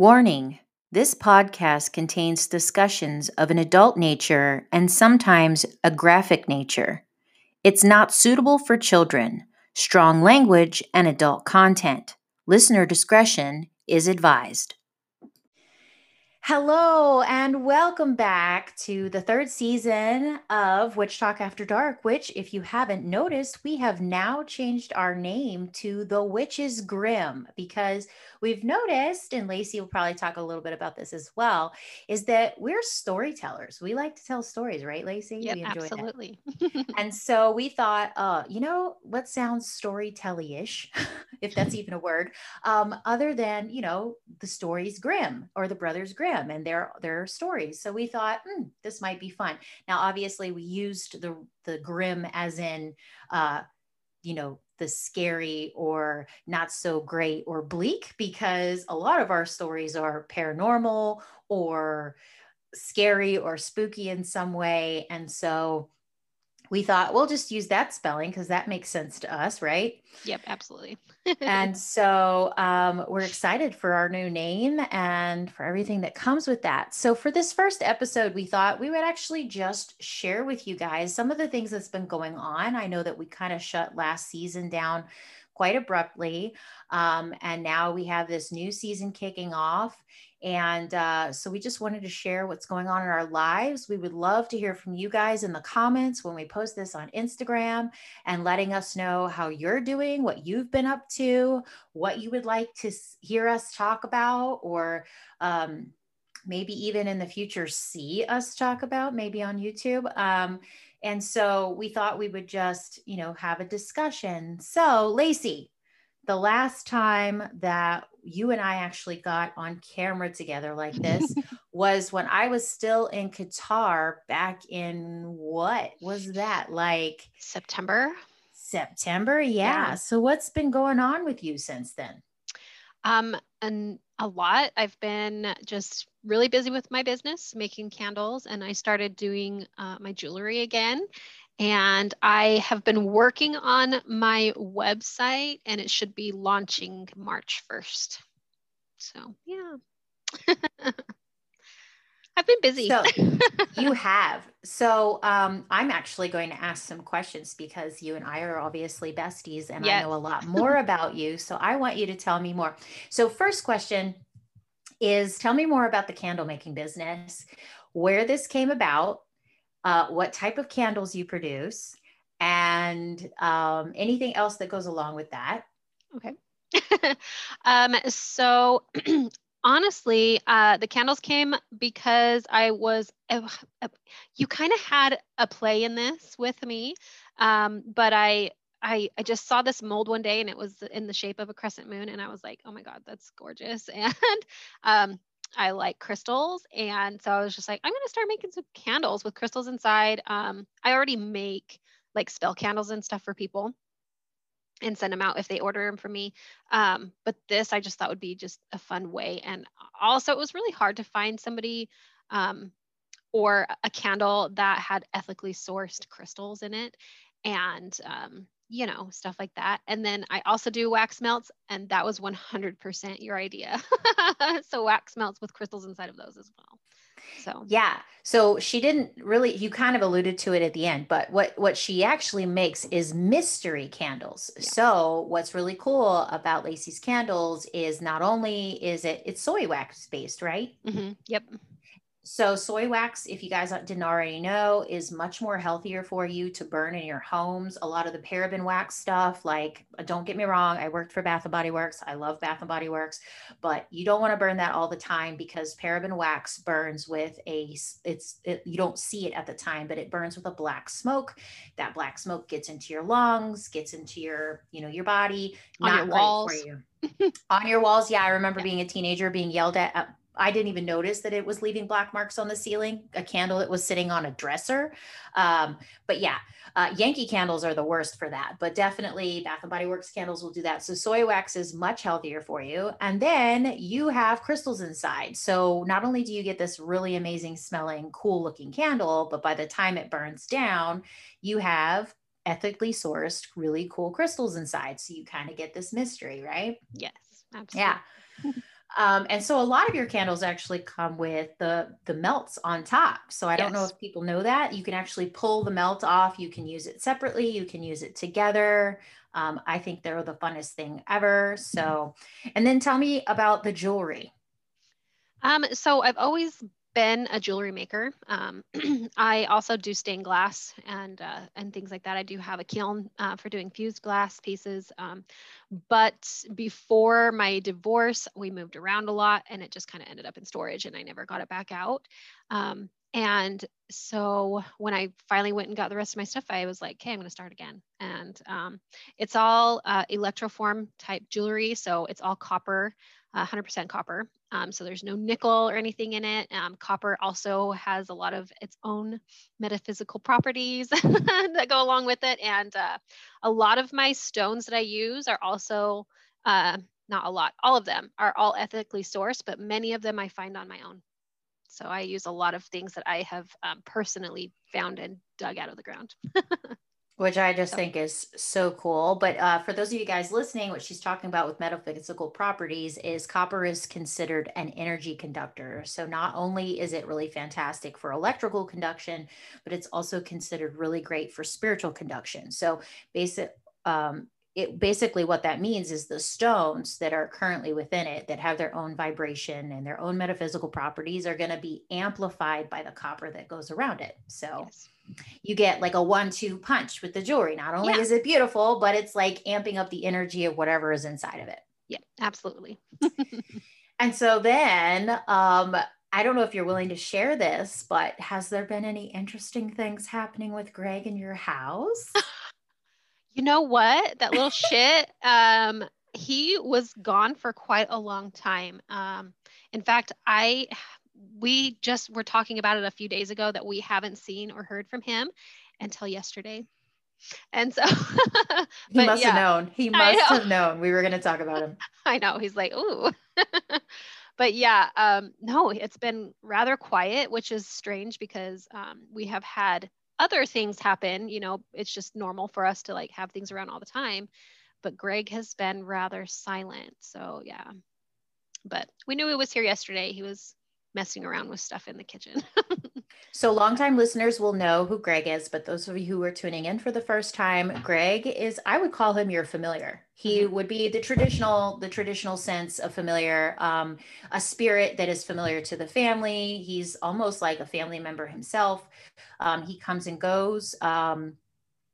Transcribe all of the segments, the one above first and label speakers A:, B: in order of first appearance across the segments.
A: Warning this podcast contains discussions of an adult nature and sometimes a graphic nature. It's not suitable for children, strong language, and adult content. Listener discretion is advised. Hello, and welcome back to the third season of Witch Talk After Dark, which, if you haven't noticed, we have now changed our name to The Witches Grim because we've noticed, and Lacey will probably talk a little bit about this as well, is that we're storytellers. We like to tell stories, right, Lacey?
B: Yep, absolutely.
A: and so we thought, uh, you know, what sounds storytelly-ish, if that's even a word, um, other than, you know, the stories Grim or the Brothers Grimm and their their stories. So we thought hmm, this might be fun. Now, obviously, we used the the grim as in, uh, you know, the scary or not so great or bleak because a lot of our stories are paranormal or scary or spooky in some way, and so we thought we'll just use that spelling because that makes sense to us, right?
B: Yep, absolutely.
A: and so um, we're excited for our new name and for everything that comes with that. So, for this first episode, we thought we would actually just share with you guys some of the things that's been going on. I know that we kind of shut last season down quite abruptly. Um, and now we have this new season kicking off. And uh, so we just wanted to share what's going on in our lives. We would love to hear from you guys in the comments when we post this on Instagram and letting us know how you're doing, what you've been up to, what you would like to hear us talk about, or um, maybe even in the future see us talk about, maybe on YouTube. Um, and so we thought we would just, you know, have a discussion. So, Lacey, the last time that you and I actually got on camera together like this was when I was still in Qatar back in what was that like
B: September?
A: September, yeah. yeah. So what's been going on with you since then?
B: Um and a lot. I've been just really busy with my business, making candles, and I started doing uh, my jewelry again. And I have been working on my website, and it should be launching March 1st. So, yeah. I've been busy.
A: So you have. So um, I'm actually going to ask some questions because you and I are obviously besties and yes. I know a lot more about you. So I want you to tell me more. So, first question is tell me more about the candle making business, where this came about, uh, what type of candles you produce, and um, anything else that goes along with that.
B: Okay. um, so honestly, uh, the candles came because I was, uh, you kind of had a play in this with me, um, but I, I, I just saw this mold one day and it was in the shape of a crescent moon and I was like, oh my God, that's gorgeous. And um, I like crystals. And so I was just like, I'm going to start making some candles with crystals inside. Um, I already make like spell candles and stuff for people and send them out if they order them for me. Um, but this I just thought would be just a fun way. And also, it was really hard to find somebody um, or a candle that had ethically sourced crystals in it. And um, you know, stuff like that. And then I also do wax melts, and that was 100% your idea. so wax melts with crystals inside of those as well. So
A: yeah. So she didn't really you kind of alluded to it at the end, but what what she actually makes is mystery candles. Yeah. So what's really cool about Lacey's candles is not only is it it's soy wax based, right?
B: Mm-hmm. Yep.
A: So, soy wax, if you guys didn't already know, is much more healthier for you to burn in your homes. A lot of the paraffin wax stuff, like, uh, don't get me wrong, I worked for Bath and Body Works. I love Bath and Body Works, but you don't want to burn that all the time because paraffin wax burns with a, it's, it, you don't see it at the time, but it burns with a black smoke. That black smoke gets into your lungs, gets into your, you know, your body,
B: on not your walls. for
A: you. on your walls. Yeah. I remember yeah. being a teenager being yelled at I didn't even notice that it was leaving black marks on the ceiling, a candle that was sitting on a dresser. Um, but yeah, uh, Yankee candles are the worst for that, but definitely Bath and Body Works candles will do that. So soy wax is much healthier for you. And then you have crystals inside. So not only do you get this really amazing smelling, cool looking candle, but by the time it burns down, you have ethically sourced, really cool crystals inside. So you kind of get this mystery, right?
B: Yes,
A: absolutely. Yeah. Um, and so a lot of your candles actually come with the the melts on top. So I don't know if people know that you can actually pull the melt off. You can use it separately. You can use it together. Um, I think they're the funnest thing ever. So, and then tell me about the jewelry.
B: Um, so I've always been a jewelry maker. Um, I also do stained glass and uh, and things like that. I do have a kiln uh, for doing fused glass pieces. Um, but before my divorce, we moved around a lot, and it just kind of ended up in storage, and I never got it back out. Um, and so when I finally went and got the rest of my stuff, I was like, okay, I'm going to start again. And um, it's all uh, electroform type jewelry. So it's all copper, 100% copper. Um, so there's no nickel or anything in it. Um, copper also has a lot of its own metaphysical properties that go along with it. And uh, a lot of my stones that I use are also, uh, not a lot, all of them are all ethically sourced, but many of them I find on my own. So I use a lot of things that I have um, personally found and dug out of the ground.
A: which I just think is so cool. But uh, for those of you guys listening, what she's talking about with metaphysical properties is copper is considered an energy conductor. So not only is it really fantastic for electrical conduction, but it's also considered really great for spiritual conduction. So basic, um, it basically what that means is the stones that are currently within it that have their own vibration and their own metaphysical properties are going to be amplified by the copper that goes around it. So. Yes you get like a one two punch with the jewelry. Not only yeah. is it beautiful, but it's like amping up the energy of whatever is inside of it.
B: Yeah, absolutely.
A: and so then, um, I don't know if you're willing to share this, but has there been any interesting things happening with Greg in your house?
B: you know what? That little shit. Um, he was gone for quite a long time. Um, in fact, I we just were talking about it a few days ago that we haven't seen or heard from him until yesterday. And so
A: he must yeah, have known. He must have known we were going to talk about him.
B: I know. He's like, ooh. but yeah, um, no, it's been rather quiet, which is strange because um, we have had other things happen. You know, it's just normal for us to like have things around all the time. But Greg has been rather silent. So yeah. But we knew he was here yesterday. He was messing around with stuff in the kitchen.
A: so longtime listeners will know who Greg is, but those of you who are tuning in for the first time, Greg is I would call him your familiar. He mm-hmm. would be the traditional, the traditional sense of familiar, um, a spirit that is familiar to the family. He's almost like a family member himself. Um, he comes and goes. Um,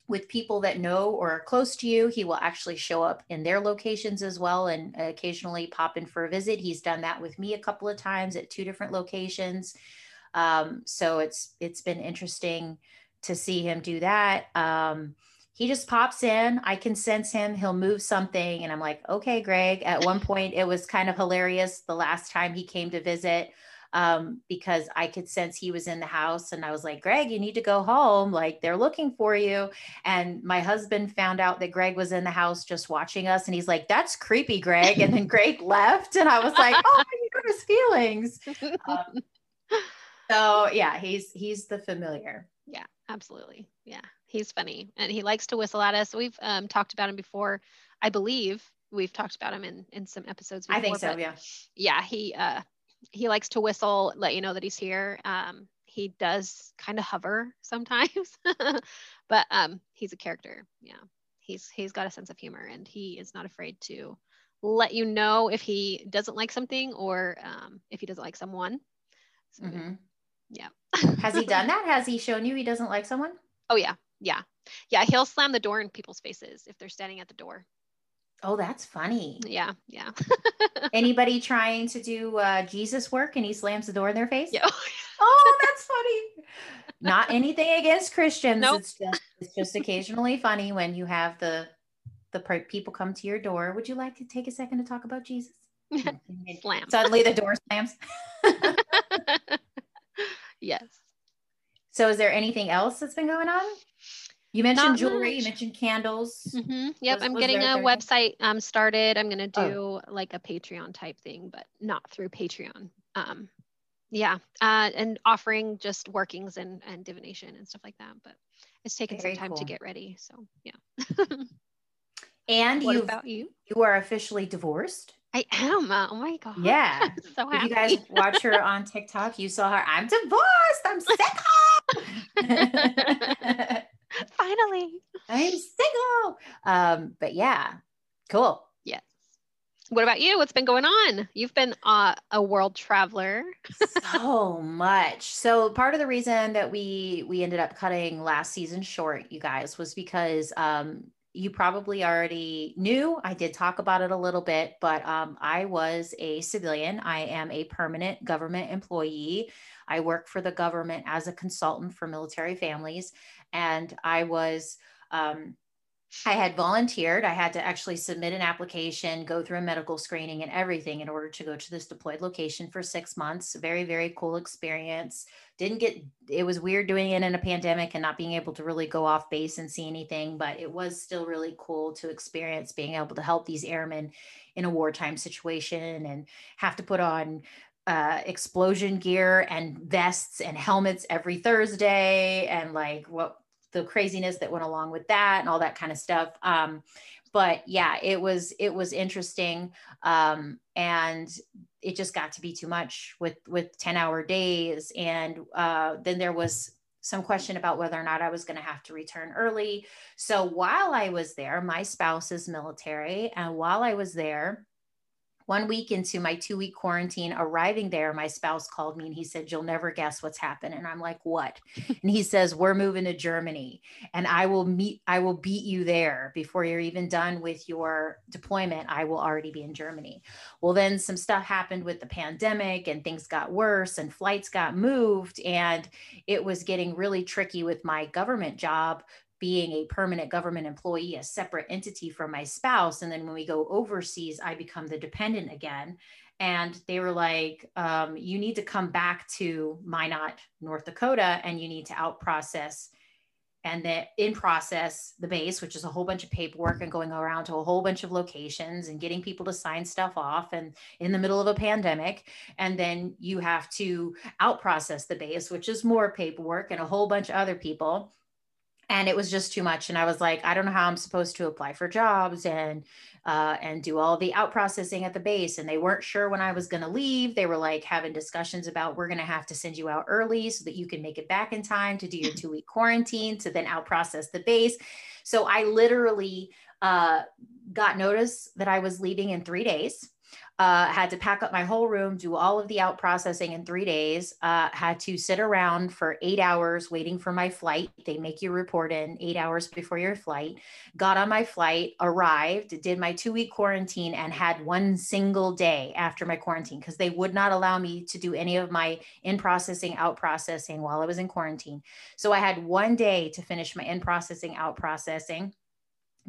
A: with people that know or are close to you. He will actually show up in their locations as well and occasionally pop in for a visit. He's done that with me a couple of times at two different locations. Um, so it's it's been interesting to see him do that. Um, he just pops in. I can sense him. He'll move something, and I'm like, okay, Greg. At one point, it was kind of hilarious the last time he came to visit um, because I could sense he was in the house. And I was like, Greg, you need to go home. Like they're looking for you. And my husband found out that Greg was in the house just watching us. And he's like, that's creepy, Greg. And then Greg left. And I was like, oh, his feelings. Um, so yeah, he's he's the familiar.
B: Yeah, absolutely. Yeah, he's funny and he likes to whistle at us. We've um, talked about him before. I believe we've talked about him in in some episodes. Before,
A: I think so. Yeah.
B: Yeah, he uh, he likes to whistle, let you know that he's here. Um, he does kind of hover sometimes, but um, he's a character. Yeah, he's he's got a sense of humor, and he is not afraid to let you know if he doesn't like something or um, if he doesn't like someone. So, mm-hmm. Yeah.
A: Has he done that? Has he shown you he doesn't like someone?
B: Oh yeah, yeah, yeah. He'll slam the door in people's faces if they're standing at the door.
A: Oh, that's funny.
B: Yeah, yeah.
A: Anybody trying to do uh, Jesus work and he slams the door in their face?
B: Yeah.
A: oh, that's funny. Not anything against Christians. Nope. It's just it's just occasionally funny when you have the the people come to your door. Would you like to take a second to talk about Jesus?
B: Slam.
A: Suddenly the door slams.
B: yes.
A: So is there anything else that's been going on? You mentioned Not jewelry. Much. You mentioned candles.
B: Mm-hmm. Yep, was, I'm was getting a website um, started. I'm going to oh. do oh. like a Patreon type thing, but not through Patreon. Um, yeah, uh, and offering just workings and, and divination and stuff like that. But it's taken Very some time cool. to get ready. So yeah.
A: and you, about you? You are officially divorced.
B: I am. Oh my god.
A: Yeah.
B: so
A: if
B: happy.
A: you guys watch her on TikTok, you saw her. I'm divorced. I'm single.
B: Finally.
A: I'm single. Um, but yeah, cool.
B: Yes. What about you? What's been going on? You've been uh, a world traveler.
A: so much. So part of the reason that we we ended up cutting last season short, you guys, was because um, you probably already knew. I did talk about it a little bit, but um, I was a civilian. I am a permanent government employee. I work for the government as a consultant for military families, and I was. Um, I had volunteered. I had to actually submit an application, go through a medical screening and everything in order to go to this deployed location for six months. Very, very cool experience. Didn't get, it was weird doing it in a pandemic and not being able to really go off base and see anything, but it was still really cool to experience being able to help these airmen in a wartime situation and have to put on uh, explosion gear and vests and helmets every Thursday and like what the craziness that went along with that and all that kind of stuff. Um, but yeah, it was it was interesting, um, and it just got to be too much with with ten hour days, and uh, then there was some question about whether or not I was going to have to return early. So while I was there, my spouse is military, and while I was there, one week into my two week quarantine, arriving there, my spouse called me and he said, You'll never guess what's happened. And I'm like, What? and he says, We're moving to Germany and I will meet, I will beat you there before you're even done with your deployment. I will already be in Germany. Well, then some stuff happened with the pandemic and things got worse and flights got moved. And it was getting really tricky with my government job being a permanent government employee, a separate entity from my spouse. And then when we go overseas, I become the dependent again. And they were like, um, you need to come back to Minot, North Dakota, and you need to out process and then in process the base, which is a whole bunch of paperwork and going around to a whole bunch of locations and getting people to sign stuff off and in the middle of a pandemic. And then you have to out process the base, which is more paperwork and a whole bunch of other people and it was just too much and i was like i don't know how i'm supposed to apply for jobs and uh, and do all the out processing at the base and they weren't sure when i was going to leave. They were like having discussions about we're going to have to send you out early so that you can make it back in time to do your two week quarantine to then out process the base. So i literally uh, got notice that i was leaving in three days uh, had to pack up my whole room, do all of the out processing in three days, uh, had to sit around for eight hours waiting for my flight. They make you report in eight hours before your flight. Got on my flight, arrived, did my two week quarantine, and had one single day after my quarantine because they would not allow me to do any of my in processing, out processing while I was in quarantine. So I had one day to finish my in processing, out processing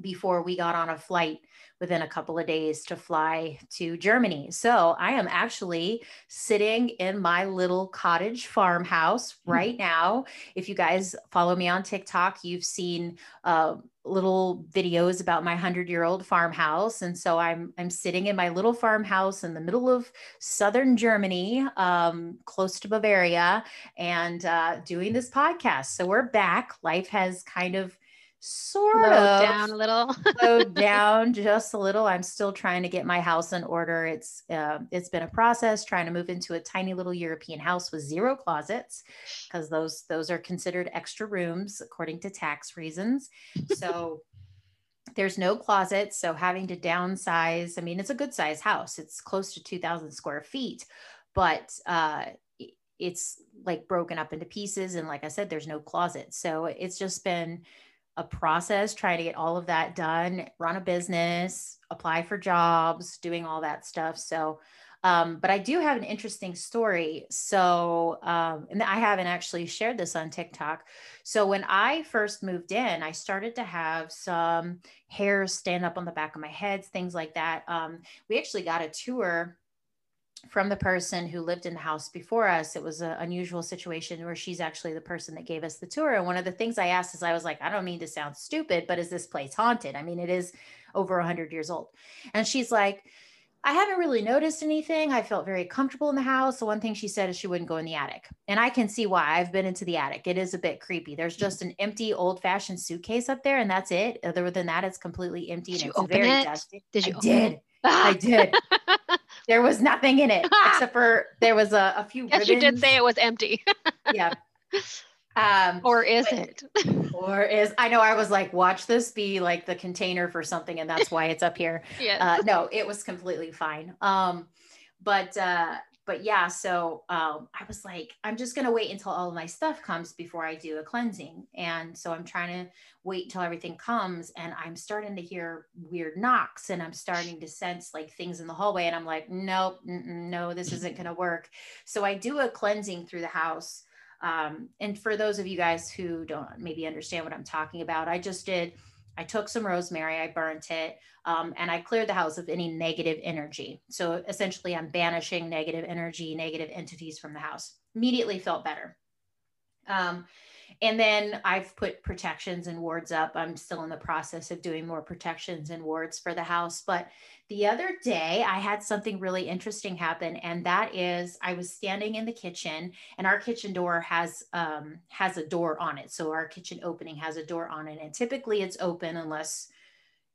A: before we got on a flight within a couple of days to fly to Germany. So I am actually sitting in my little cottage farmhouse hmm. right now. If you guys follow me on TikTok, you've seen uh, little videos about my hundred year old farmhouse. And so I'm, I'm sitting in my little farmhouse in the middle of Southern Germany, um, close to Bavaria and uh, doing this podcast. So we're back. Life has kind of sort of.
B: down a little.
A: Slowed down just a little. I'm still trying to get my house in order. It's uh, it's been a process trying to move into a tiny little european house with zero closets because those those are considered extra rooms according to tax reasons. So there's no closets so having to downsize i mean it's a good size house. It's close to 2000 square feet but uh it's like broken up into pieces and like i said there's no closet. So it's just been a process trying to get all of that done, run a business, apply for jobs, doing all that stuff. So, um, but I do have an interesting story. So, um, and I haven't actually shared this on TikTok. So, when I first moved in, I started to have some hairs stand up on the back of my head, things like that. Um, we actually got a tour from the person who lived in the house before us. It was an unusual situation where she's actually the person that gave us the tour. And one of the things I asked is, I was like, I don't mean to sound stupid, but is this place haunted? I mean, it is over 100 years old. And she's like, I haven't really noticed anything. I felt very comfortable in the house. The one thing she said is she wouldn't go in the attic. And I can see why. I've been into the attic. It is a bit creepy. There's mm-hmm. just an empty old fashioned suitcase up there, and that's it. Other than that, it's completely empty
B: did
A: and
B: it's very
A: it? dusty.
B: Did you?
A: I did. I did. There was nothing in it except for there was a, a few.
B: Yes,
A: ribbons.
B: you did say it was empty.
A: yeah. Um,
B: or is
A: but-
B: it?
A: or is I know I was like, watch this be like the container for something, and that's why it's up here.
B: yes.
A: Uh, no, it was completely fine. Um, but uh, but yeah, so um, I was like, I'm just gonna wait until all of my stuff comes before I do a cleansing, and so I'm trying to wait until everything comes, and I'm starting to hear weird knocks, and I'm starting to sense like things in the hallway, and I'm like, nope, no, this isn't gonna work. So I do a cleansing through the house. Um, and for those of you guys who don't maybe understand what I'm talking about, I just did. I took some rosemary, I burnt it, um, and I cleared the house of any negative energy. So essentially, I'm banishing negative energy, negative entities from the house. Immediately felt better. Um, and then I've put protections and wards up. I'm still in the process of doing more protections and wards for the house. But the other day, I had something really interesting happen, and that is I was standing in the kitchen, and our kitchen door has um, has a door on it. So our kitchen opening has a door on it, and typically it's open unless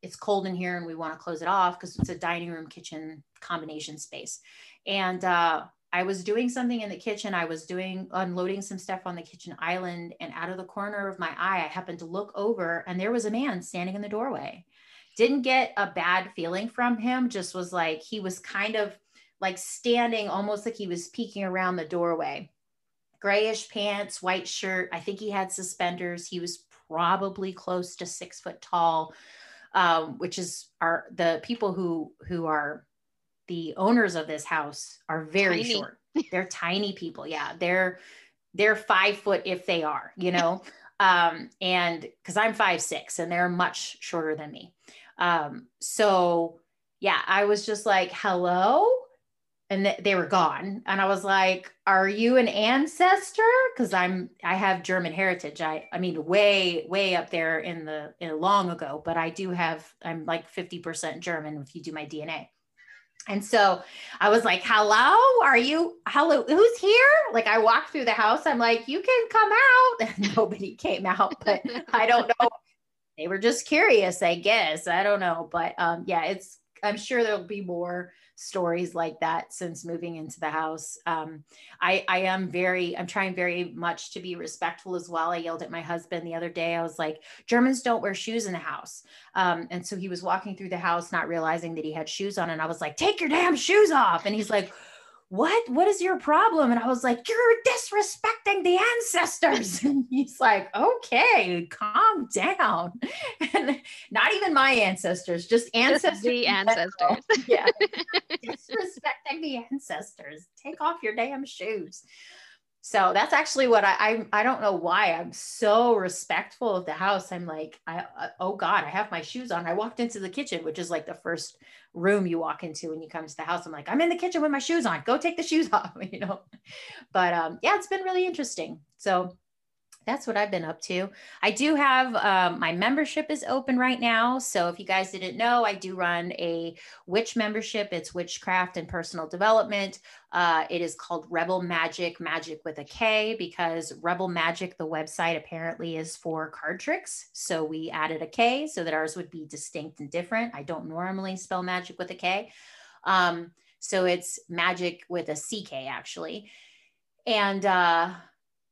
A: it's cold in here and we want to close it off because it's a dining room kitchen combination space. And uh, I was doing something in the kitchen. I was doing unloading some stuff on the kitchen island, and out of the corner of my eye, I happened to look over, and there was a man standing in the doorway. Didn't get a bad feeling from him, just was like he was kind of like standing almost like he was peeking around the doorway. Grayish pants, white shirt. I think he had suspenders. He was probably close to six foot tall, um, which is our the people who who are the owners of this house are very
B: Tiny.
A: short. They're tiny people. Yeah, they're they're five foot if they are, you know. um, and because I'm five six and they're much shorter than me. Um, so yeah, I was just like, hello. And th- they were gone. And I was like, are you an ancestor? Because I'm I have German heritage. I I mean way, way up there in the in long ago, but I do have, I'm like 50% German if you do my DNA. And so I was like, hello, are you, hello, who's here? Like I walked through the house. I'm like, you can come out. And nobody came out, but I don't know. They were just curious, I guess. I don't know. But um, yeah, it's, I'm sure there'll be more stories like that since moving into the house. Um, I, I am very, I'm trying very much to be respectful as well. I yelled at my husband the other day. I was like, Germans don't wear shoes in the house. Um, and so he was walking through the house, not realizing that he had shoes on. And I was like, take your damn shoes off. And he's like, what? What is your problem? And I was like, you're disrespecting the ancestors. And he's like, okay, calm down. And not even my ancestors, just
B: Just
A: ancestors.
B: the ancestors.
A: yeah. Disrespecting the ancestors. Take off your damn shoes. So that's actually what I, I I don't know why I'm so respectful of the house. I'm like, I uh, oh God, I have my shoes on. I walked into the kitchen, which is like the first room you walk into when you come to the house. I'm like, I'm in the kitchen with my shoes on. Go take the shoes off, you know. But um, yeah, it's been really interesting. So that's what I've been up to. I do have um, my membership is open right now. So if you guys didn't know, I do run a witch membership. It's witchcraft and personal development. Uh, it is called Rebel Magic, magic with a K, because Rebel Magic, the website apparently is for card tricks. So we added a K so that ours would be distinct and different. I don't normally spell magic with a K. Um, so it's magic with a CK actually. And uh,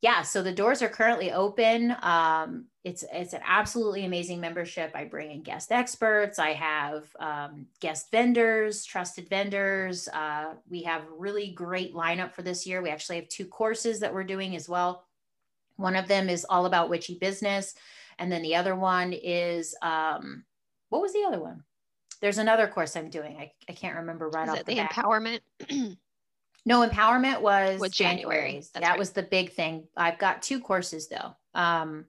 A: yeah, so the doors are currently open. Um, it's it's an absolutely amazing membership. I bring in guest experts. I have um, guest vendors, trusted vendors. Uh, we have really great lineup for this year. We actually have two courses that we're doing as well. One of them is all about witchy business, and then the other one is um, what was the other one? There's another course I'm doing. I, I can't remember right
B: Is
A: off
B: it
A: the
B: the empowerment?
A: No, empowerment was,
B: Was January.
A: That
B: right.
A: was the big thing. I've got two courses though. Um,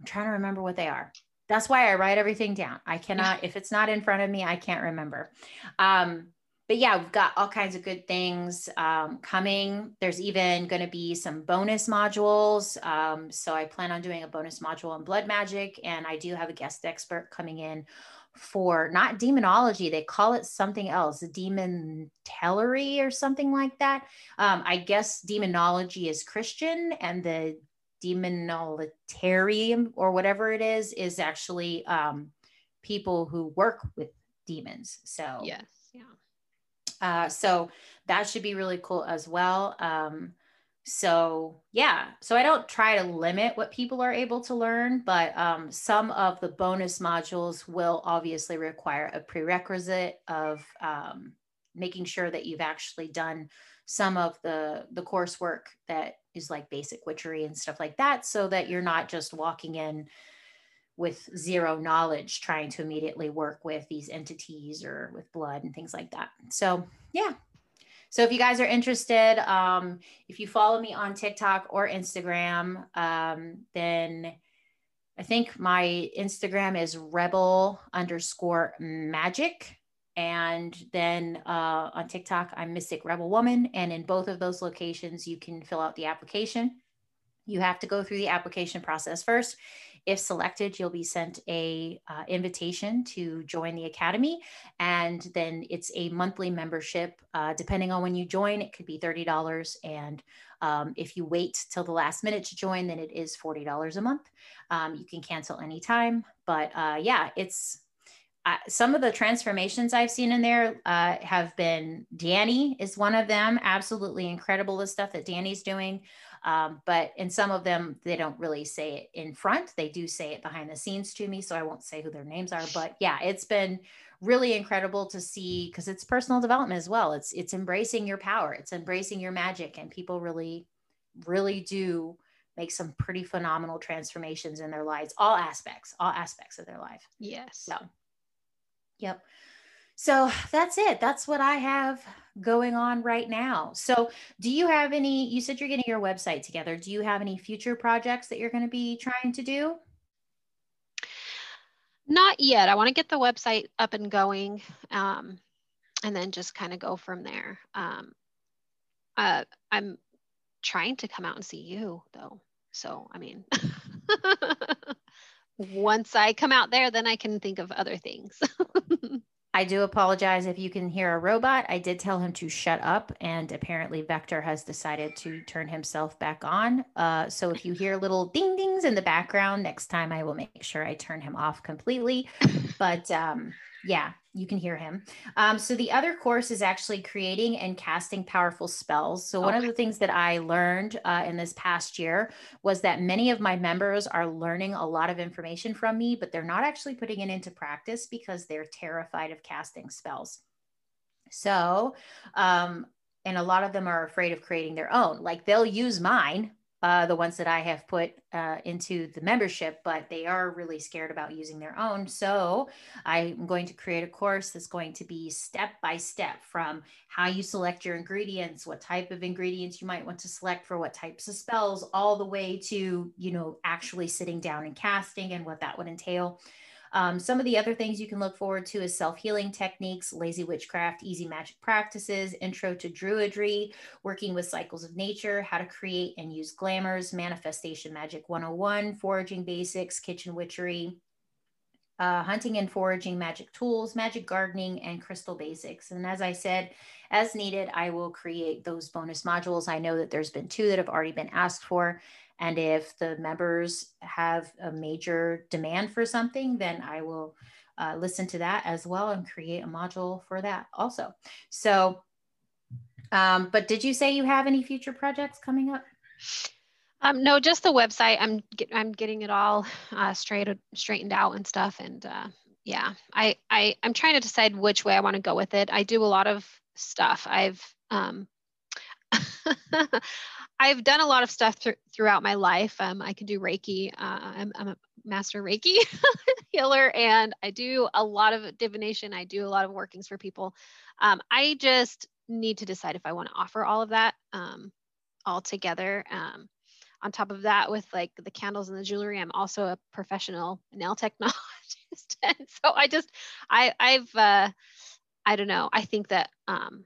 A: I'm trying to remember what they are. That's why I write everything down. I cannot, if it's not in front of me, I can't remember. Um, but yeah, we've got all kinds of good things um, coming. There's even going to be some bonus modules. Um, so I plan on doing a bonus module on blood magic, and I do have a guest expert coming in for not demonology. They call it something else, demon tellery or something like that. Um, I guess demonology is Christian, and the demonolitarium or whatever it is is actually um, people who work with demons. So
B: yes. Yeah.
A: Uh, so that should be really cool as well. Um, so yeah, so I don't try to limit what people are able to learn, but um, some of the bonus modules will obviously require a prerequisite of um, making sure that you've actually done some of the the coursework that is like basic witchery and stuff like that so that you're not just walking in with zero knowledge trying to immediately work with these entities or with blood and things like that. So yeah so if you guys are interested um, if you follow me on tiktok or instagram um, then i think my instagram is rebel underscore magic and then uh, on TikTok, I'm Mystic Rebel Woman. And in both of those locations, you can fill out the application. You have to go through the application process first. If selected, you'll be sent a uh, invitation to join the academy, and then it's a monthly membership. Uh, depending on when you join, it could be thirty dollars, and um, if you wait till the last minute to join, then it is forty dollars a month. Um, you can cancel anytime, but uh, yeah, it's some of the transformations I've seen in there uh, have been Danny is one of them. Absolutely incredible the stuff that Danny's doing. Um, but in some of them, they don't really say it in front. They do say it behind the scenes to me. So I won't say who their names are. But yeah, it's been really incredible to see because it's personal development as well. It's it's embracing your power. It's embracing your magic, and people really, really do make some pretty phenomenal transformations in their lives, all aspects, all aspects of their life.
B: Yes.
A: So Yep. So that's it. That's what I have going on right now. So, do you have any? You said you're getting your website together. Do you have any future projects that you're going to be trying to do?
B: Not yet. I want to get the website up and going um, and then just kind of go from there. Um, uh, I'm trying to come out and see you, though. So, I mean, once I come out there, then I can think of other things.
A: I do apologize if you can hear a robot. I did tell him to shut up, and apparently Vector has decided to turn himself back on. Uh, so if you hear little ding dings in the background, next time I will make sure I turn him off completely. But um, yeah, you can hear him. Um, so the other course is actually creating and casting powerful spells. So one okay. of the things that I learned uh, in this past year was that many of my members are learning a lot of information from me, but they're not actually putting it into practice because they're terrified of casting spells. So, um, and a lot of them are afraid of creating their own. Like they'll use mine, uh, the ones that I have put uh, into the membership, but they are really scared about using their own. So I'm going to create a course that's going to be step by step from how you select your ingredients, what type of ingredients you might want to select for what types of spells, all the way to, you know, actually sitting down and casting and what that would entail. Um, some of the other things you can look forward to is self healing techniques, lazy witchcraft, easy magic practices, intro to druidry, working with cycles of nature, how to create and use glamours, manifestation magic 101, foraging basics, kitchen witchery. Uh, hunting and foraging magic tools, magic gardening, and crystal basics. And as I said, as needed, I will create those bonus modules. I know that there's been two that have already been asked for, and if the members have a major demand for something, then I will uh, listen to that as well and create a module for that also. So, um, but did you say you have any future projects coming up?
B: Um, no, just the website. I'm get, I'm getting it all uh, straight straightened out and stuff. And uh, yeah, I I I'm trying to decide which way I want to go with it. I do a lot of stuff. I've um, I've done a lot of stuff th- throughout my life. Um, I can do Reiki. Uh, I'm, I'm, a master Reiki healer, and I do a lot of divination. I do a lot of workings for people. Um, I just need to decide if I want to offer all of that um, all together. Um, on top of that, with like the candles and the jewelry, I'm also a professional nail technologist, and so I just, I, I've, uh, I don't know. I think that um,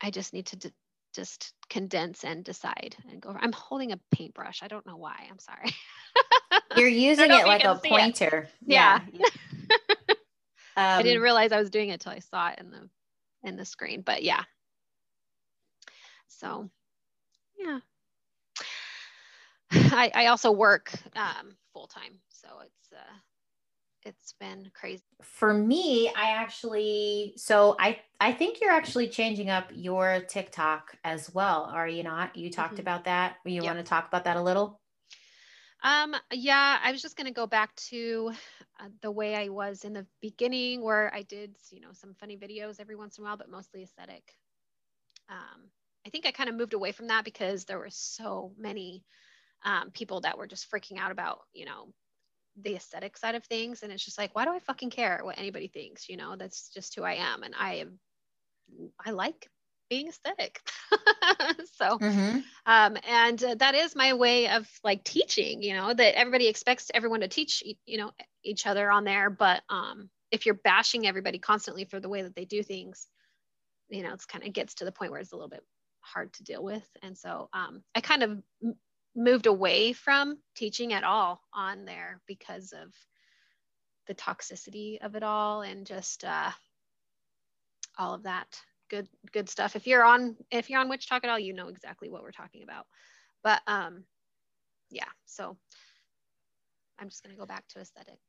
B: I just need to just condense and decide and go. I'm holding a paintbrush. I don't know why. I'm sorry.
A: You're using it like a pointer.
B: Yeah. yeah. um, I didn't realize I was doing it until I saw it in the in the screen. But yeah. So yeah. I, I also work um, full time, so it's uh, it's been crazy.
A: For me, I actually so I I think you're actually changing up your TikTok as well, are you not? You talked mm-hmm. about that. You yep. want to talk about that a little?
B: Um, yeah, I was just going to go back to uh, the way I was in the beginning where I did, you know, some funny videos every once in a while, but mostly aesthetic. Um, I think I kind of moved away from that because there were so many um, people that were just freaking out about, you know, the aesthetic side of things. And it's just like, why do I fucking care what anybody thinks? You know, that's just who I am. And I am, I like being aesthetic. so, mm-hmm. um, and uh, that is my way of like teaching, you know, that everybody expects everyone to teach, you know, each other on there. But um, if you're bashing everybody constantly for the way that they do things, you know, it's kind of gets to the point where it's a little bit hard to deal with. And so um, I kind of moved away from teaching at all on there because of the toxicity of it all and just uh, all of that good good stuff. If you're on if you're on WitchTok at all, you know exactly what we're talking about. But um, yeah, so I'm just gonna go back to aesthetics.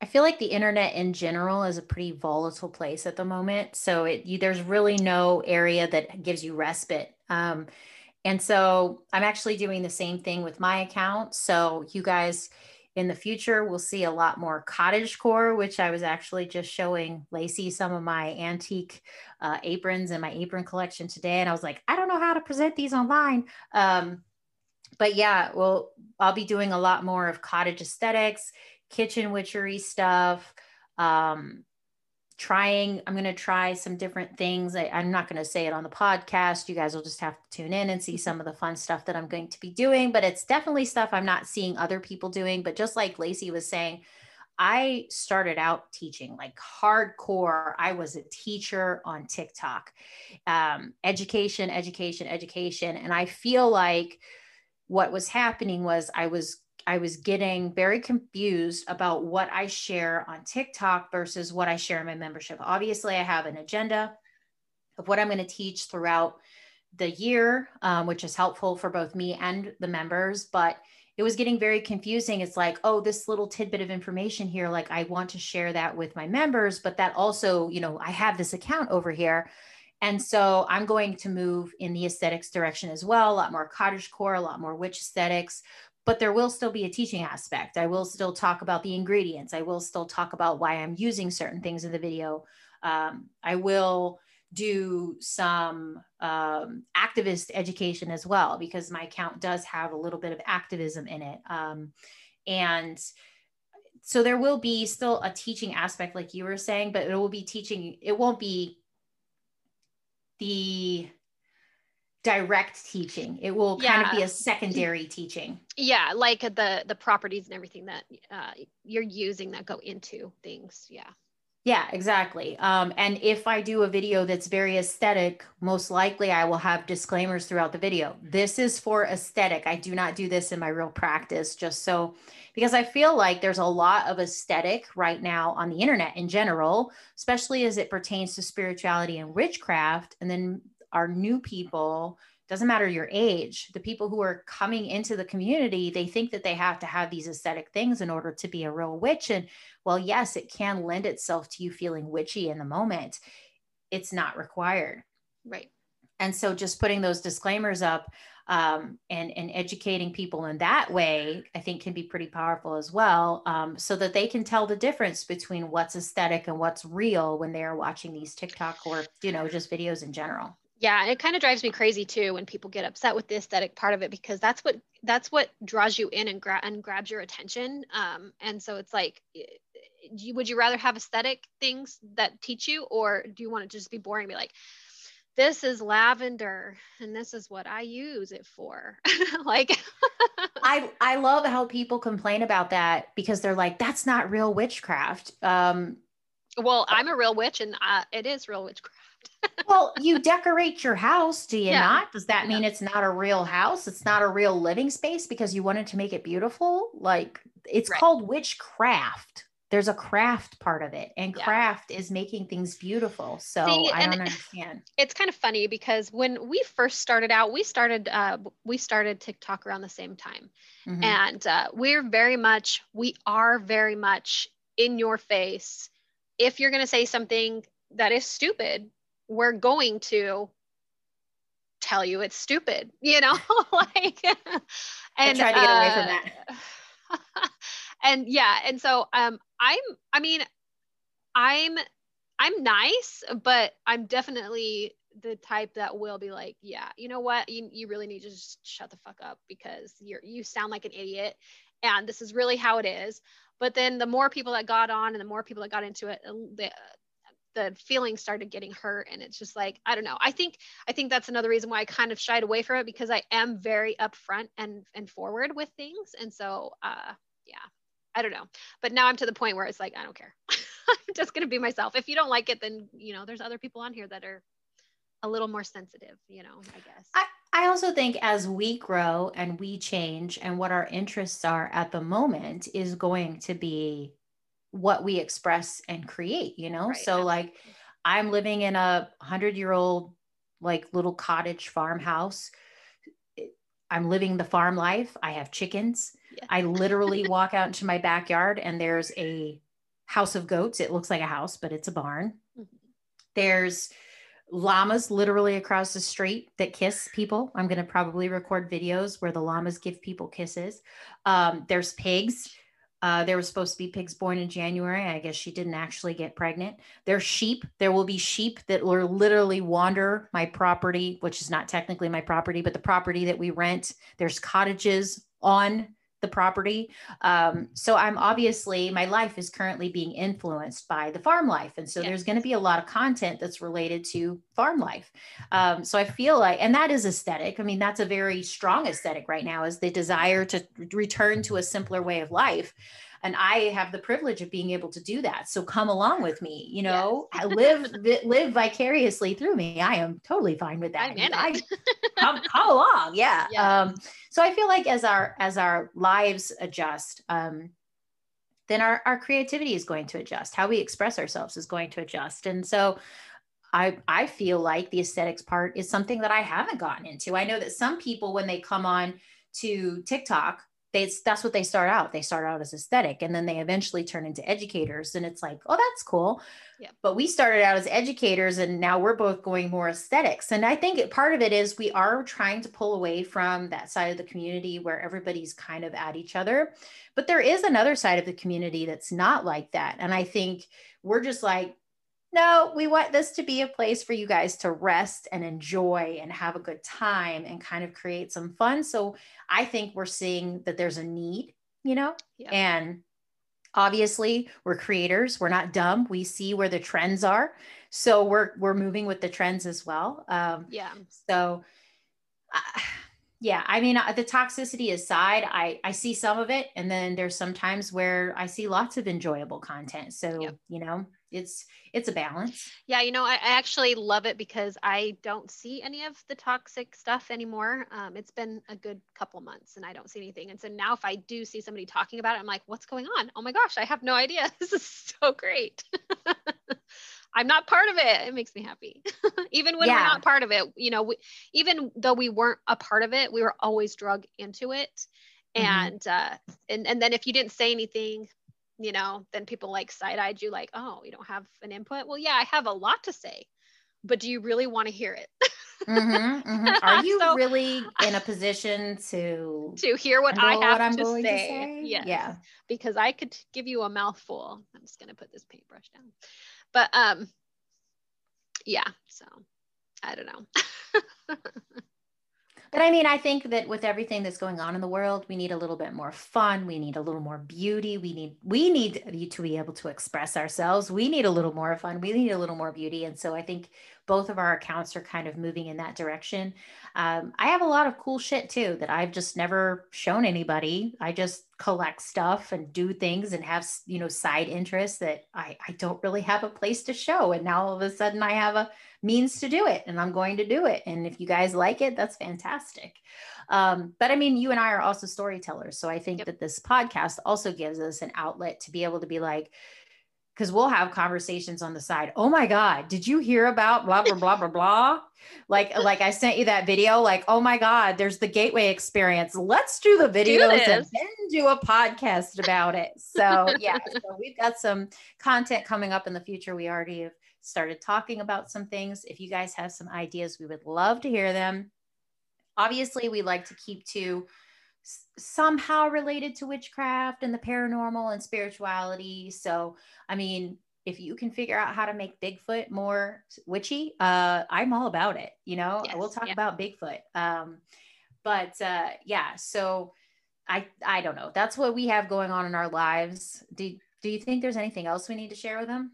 A: I feel like the internet in general is a pretty volatile place at the moment. So it you, there's really no area that gives you respite. Um, and so I'm actually doing the same thing with my account. So you guys in the future, we'll see a lot more cottage core, which I was actually just showing Lacey some of my antique uh, aprons and my apron collection today. And I was like, I don't know how to present these online. Um, but yeah, well, I'll be doing a lot more of cottage aesthetics kitchen witchery stuff. Um, trying, I'm going to try some different things. I, I'm not going to say it on the podcast. You guys will just have to tune in and see some of the fun stuff that I'm going to be doing. But it's definitely stuff I'm not seeing other people doing. But just like Lacey was saying, I started out teaching like hardcore. I was a teacher on TikTok, um, education, education, education. And I feel like what was happening was I was I was getting very confused about what I share on TikTok versus what I share in my membership. Obviously, I have an agenda of what I'm going to teach throughout the year, um, which is helpful for both me and the members. But it was getting very confusing. It's like, oh, this little tidbit of information here, like I want to share that with my members, but that also, you know, I have this account over here. And so I'm going to move in the aesthetics direction as well, a lot more cottage core, a lot more witch aesthetics, but there will still be a teaching aspect. I will still talk about the ingredients. I will still talk about why I'm using certain things in the video. Um, I will do some um, activist education as well because my account does have a little bit of activism in it. Um, and so there will be still a teaching aspect, like you were saying, but it will be teaching, it won't be the direct teaching. It will yeah. kind of be a secondary teaching.
B: Yeah like the the properties and everything that uh, you're using that go into things. Yeah.
A: Yeah exactly. Um, and if i do a video that's very aesthetic most likely i will have disclaimers throughout the video. This is for aesthetic. I do not do this in my real practice just so because i feel like there's a lot of aesthetic right now on the internet in general especially as it pertains to spirituality and witchcraft and then are new people doesn't matter your age the people who are coming into the community they think that they have to have these aesthetic things in order to be a real witch. And well yes it can lend itself to you feeling witchy in the moment. It's not required.
B: Right.
A: And so just putting those disclaimers up um, and, and educating people in that way, I think can be pretty powerful as well, um, so that they can tell the difference between what's aesthetic and what's real when they are watching these TikTok or, you know, just videos in general.
B: Yeah, it kind of drives me crazy too when people get upset with the aesthetic part of it because that's what that's what draws you in and, gra- and grabs your attention. Um, and so it's like, would you rather have aesthetic things that teach you, or do you want it to just be boring? And be like, this is lavender, and this is what I use it for. like,
A: I I love how people complain about that because they're like, that's not real witchcraft. Um,
B: well, I'm a real witch, and uh, it is real witchcraft
A: well, you decorate your house, do you yeah. not? Does that mean yeah. it's not a real house? It's not a real living space because you wanted to make it beautiful? Like it's right. called witchcraft. There's a craft part of it, and craft is making things beautiful. So See, I don't understand.
B: It's kind of funny because when we first started out, we started uh, we started TikTok around the same time, mm-hmm. and uh, we're very much we are very much in your face if you're going to say something that is stupid we're going to tell you it's stupid you know? Like
A: and try to get uh, away from that.
B: uh, and yeah and so um i'm i mean i'm i'm nice but i'm definitely the type that will be like yeah you know what? You, you really need to just shut the fuck up because you're you sound like an idiot and this is really how it is. But then the more people that got on and the more people that got into it the the feelings started getting hurt and it's just like i don't know. I think i think that's another reason why i kind of shied away from it because i am very upfront and and forward with things. And so uh yeah i don't know. But now i'm to the point where it's like i don't care. I'm just going to be myself. If you don't like it then you know there's other people on here that are a little more sensitive you know i guess.
A: I- I also think as we grow and we change and what our interests are at the moment is going to be what we express and create, you know? Right. So like I'm living in a 100-year-old like little cottage farmhouse. I'm living the farm life. I have chickens. Yeah. I literally walk out into my backyard and there's a house of goats. It looks like a house, but it's a barn. Mm-hmm. There's llamas literally across the street that kiss people. I'm going to probably record videos where the llamas give people kisses. Um, there's pigs. Uh, there was supposed to be pigs born in January. I guess she didn't actually get pregnant. There's sheep. There will be sheep that will literally wander my property, which is not technically my property, but the property that we rent. There's cottages on the property. Um, so I'm obviously, my life is currently being influenced by the farm life. And so yes. there's going to be a lot of content that's related to farm life. Um, so I feel like, and that is aesthetic. I mean, that's a very strong aesthetic right now is the desire to return to a simpler way of life and i have the privilege of being able to do that. So come along with me you know yes. live live vicariously through me. I am totally fine with that. I, come, come along yeah. Um so i feel like as our as our lives adjust um then our, our creativity is going to adjust. How we express ourselves is going to adjust. And so I, I feel like the aesthetics part is something that I haven't gotten into. I know that some people, when they come on to TikTok, they that's what they start out they start out as aesthetic and then they eventually turn into educators and it's like oh that's cool yeah. but we started out as educators and now we're both going more aesthetics and i think part of it is we are trying to pull away from that side of the community where everybody's kind of at each other but there is another side of the community that's not like that and i think we're just like no, we want this to be a place for you guys to rest and enjoy and have a good time and kind of create some fun. So I think we're seeing that there's a need, you know, yeah. and obviously we're creators. We're not dumb. We see where the trends are. So we're we're moving with the trends as well. Um
B: yeah.
A: so uh, yeah i mean uh, the toxicity aside i i see some of it. And then there's some times where i see lots of enjoyable content. So yep. you know it's it's a balance.
B: Yeah you know I, actually love it because i don't see any of the toxic stuff anymore. Um, it's been a good couple months and i don't see anything. And so now if i do see somebody talking about it i'm like what's going on? Oh my gosh i have no idea. This is so great. I'm not part of it. It makes me happy. Even when yeah. we're not part of it you know we, even though we weren't a part of it we were always drug into it. Mm-hmm. and uh and and then if you didn't say anything you know, then people like side eyed you, like, oh, you don't have an input. Well, yeah, I have a lot to say, but do you really want to hear it?
A: mm-hmm, mm-hmm. Are you so, really in a position to
B: to hear what I have what to, say? to, say? Yes. Yeah, because I could give you a mouthful. I'm just gonna put this paintbrush down, but um, yeah. So I don't know.
A: But I mean, I think that with everything that's going on in the world, we need a little bit more fun. We need a little more beauty. We need we need to be able to express ourselves. We need a little more fun. We need a little more beauty. And so I think both of our accounts are kind of moving in that direction. Um, I have a lot of cool shit too that I've just never shown anybody. I just collect stuff and do things and have you know side interests that I I don't really have a place to show. And now all of a sudden I have a means to do it and I'm going to do it. And if you guys like it, that's fantastic. Um, but I mean, you and I are also storytellers. So I think yep. that this podcast also gives us an outlet to be able to be like, because we'll have conversations on the side. Oh my God, did you hear about blah blah blah blah blah? Like, like I sent you that video, like, oh my God, there's the gateway experience. Let's do the videos do and then do a podcast about it. So yeah, so we've got some content coming up in the future. We already have started talking about some things. If you guys have some ideas, we would love to hear them. Obviously, we like to keep to somehow related to witchcraft and the paranormal and spirituality. So, I mean, if you can figure out how to make Bigfoot more witchy, uh, I'm all about it. You know, yes, we'll talk yeah. about Bigfoot. Um, but uh, yeah, so I I don't know. That's what we have going on in our lives. Do Do you think there's anything else we need to share with them?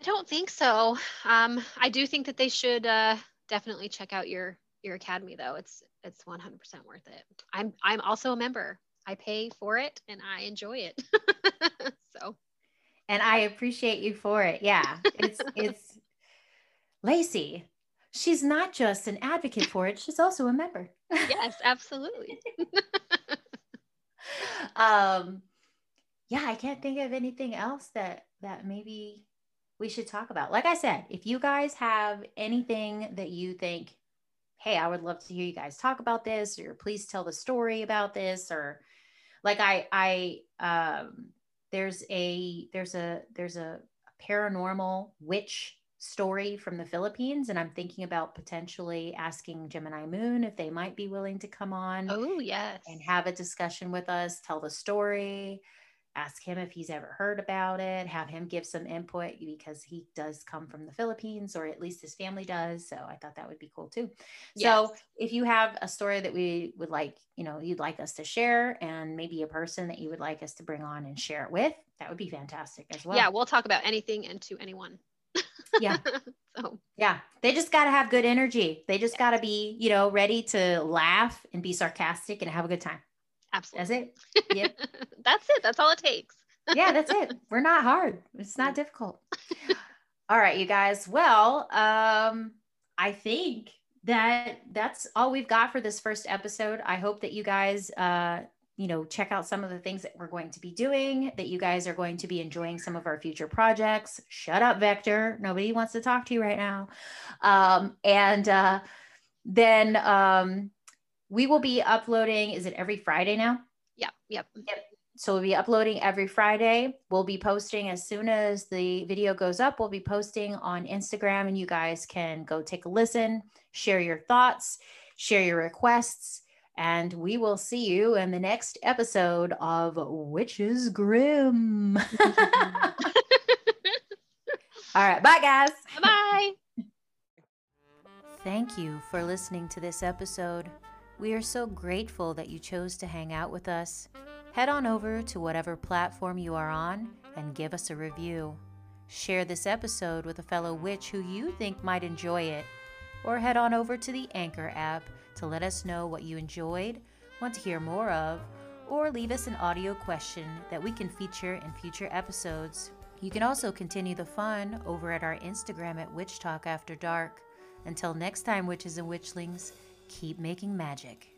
B: I don't think so. Um, I do think that they should uh, definitely check out your your academy though. It's it's 100% worth it. I'm I'm also a member. I pay for it and I enjoy it. so
A: and I appreciate you for it. Yeah. It's it's Lacey. She's not just an advocate for it, she's also a member.
B: yes, absolutely.
A: um yeah, I can't think of anything else that that maybe we should talk about. Like I said, if you guys have anything that you think hey, I would love to hear you guys talk about this, or please tell the story about this, or like I I um there's a there's a there's a paranormal witch story from the Philippines, and I'm thinking about potentially asking Gemini Moon if they might be willing to come on.
B: Oh, yes.
A: And have a discussion with us, tell the story ask him if he's ever heard about it, have him give some input because he does come from the Philippines, or at least his family does. So I thought that would be cool too. Yes. So if you have a story that we would like, you know, you'd like us to share, and maybe a person that you would like us to bring on and share it with, that would be fantastic as well.
B: Yeah, we'll talk about anything and to anyone.
A: yeah. so yeah, they just got to have good energy. They just got to be, you know, ready to laugh and be sarcastic and have a good time.
B: Absolutely.
A: That's it. Yep.
B: that's it. That's all it takes.
A: yeah, that's it. We're not hard. It's not difficult. all right, you guys. Well, um, I think that that's all we've got for this first episode. I hope that you guys uh you know check out some of the things that we're going to be doing that you guys are going to be enjoying some of our future projects shut up vector nobody wants to talk to you right now um, and uh, then um, we will be uploading, is it every Friday now?
B: Yep. Yep.
A: Yep. So we'll be uploading every Friday. We'll be posting as soon as the video goes up. We'll be posting on Instagram, and you guys can go take a listen, share your thoughts, share your requests, and we will see you in the next episode of Witches Grim. All right. Bye, guys.
B: Bye.
A: Thank you for listening to this episode. We are so grateful that you chose to hang out with us. Head on over to whatever platform you are on and give us a review. Share this episode with a fellow witch who you think might enjoy it. Or head on over to the Anchor app to let us know what you enjoyed, want to hear more of, or leave us an audio question that we can feature in future episodes. You can also continue the fun over at our Instagram at WitchTok After Dark. Until next time, witches and witchlings, keep making magic.